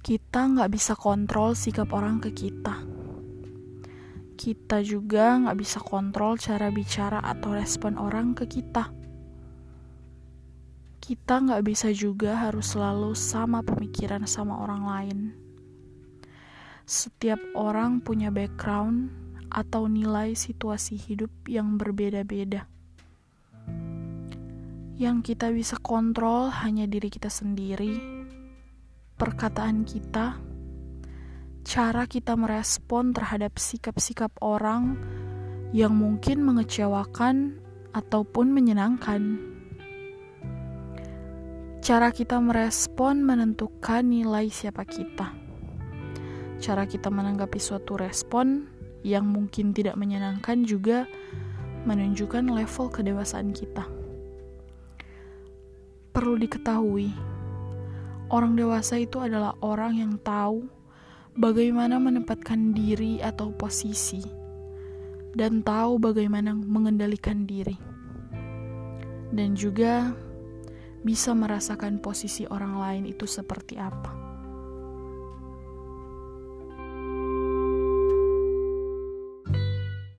kita nggak bisa kontrol sikap orang ke kita. Kita juga nggak bisa kontrol cara bicara atau respon orang ke kita. Kita nggak bisa juga harus selalu sama pemikiran sama orang lain. Setiap orang punya background atau nilai situasi hidup yang berbeda-beda. Yang kita bisa kontrol hanya diri kita sendiri perkataan kita, cara kita merespon terhadap sikap-sikap orang yang mungkin mengecewakan ataupun menyenangkan. Cara kita merespon menentukan nilai siapa kita. Cara kita menanggapi suatu respon yang mungkin tidak menyenangkan juga menunjukkan level kedewasaan kita. Perlu diketahui, Orang dewasa itu adalah orang yang tahu bagaimana menempatkan diri atau posisi, dan tahu bagaimana mengendalikan diri, dan juga bisa merasakan posisi orang lain itu seperti apa.